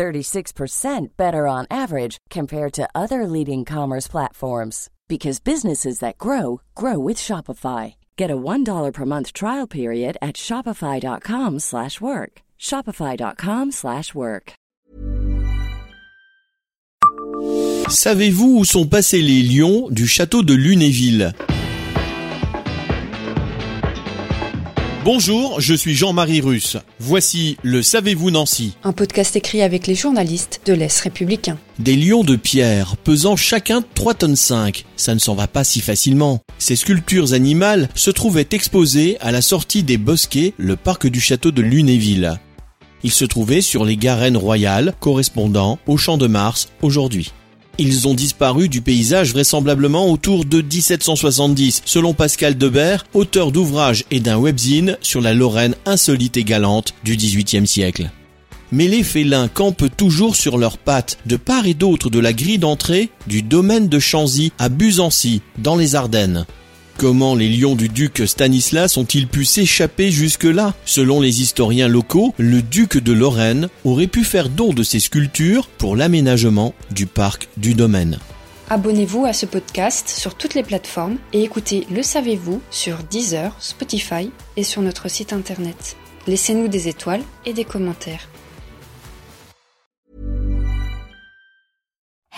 36% better on average compared to other leading commerce platforms because businesses that grow grow with Shopify. Get a $1 per month trial period at shopify.com/work. shopify.com/work. Savez-vous où sont passés les lions du château de Lunéville Bonjour, je suis Jean-Marie Russe. Voici le Savez-vous Nancy Un podcast écrit avec les journalistes de l'Est républicain. Des lions de pierre, pesant chacun 3 tonnes 5. Ça ne s'en va pas si facilement. Ces sculptures animales se trouvaient exposées à la sortie des Bosquets, le parc du château de Lunéville. Ils se trouvaient sur les garennes royales correspondant au Champ de Mars aujourd'hui. Ils ont disparu du paysage vraisemblablement autour de 1770, selon Pascal Debert, auteur d'ouvrages et d'un webzine sur la Lorraine insolite et galante du XVIIIe siècle. Mais les félins campent toujours sur leurs pattes, de part et d'autre de la grille d'entrée du domaine de Chanzy à Buzancy, dans les Ardennes. Comment les lions du duc Stanislas ont-ils pu s'échapper jusque-là? Selon les historiens locaux, le duc de Lorraine aurait pu faire don de ses sculptures pour l'aménagement du parc du domaine. Abonnez-vous à ce podcast sur toutes les plateformes et écoutez Le Savez-vous sur Deezer, Spotify et sur notre site internet. Laissez-nous des étoiles et des commentaires.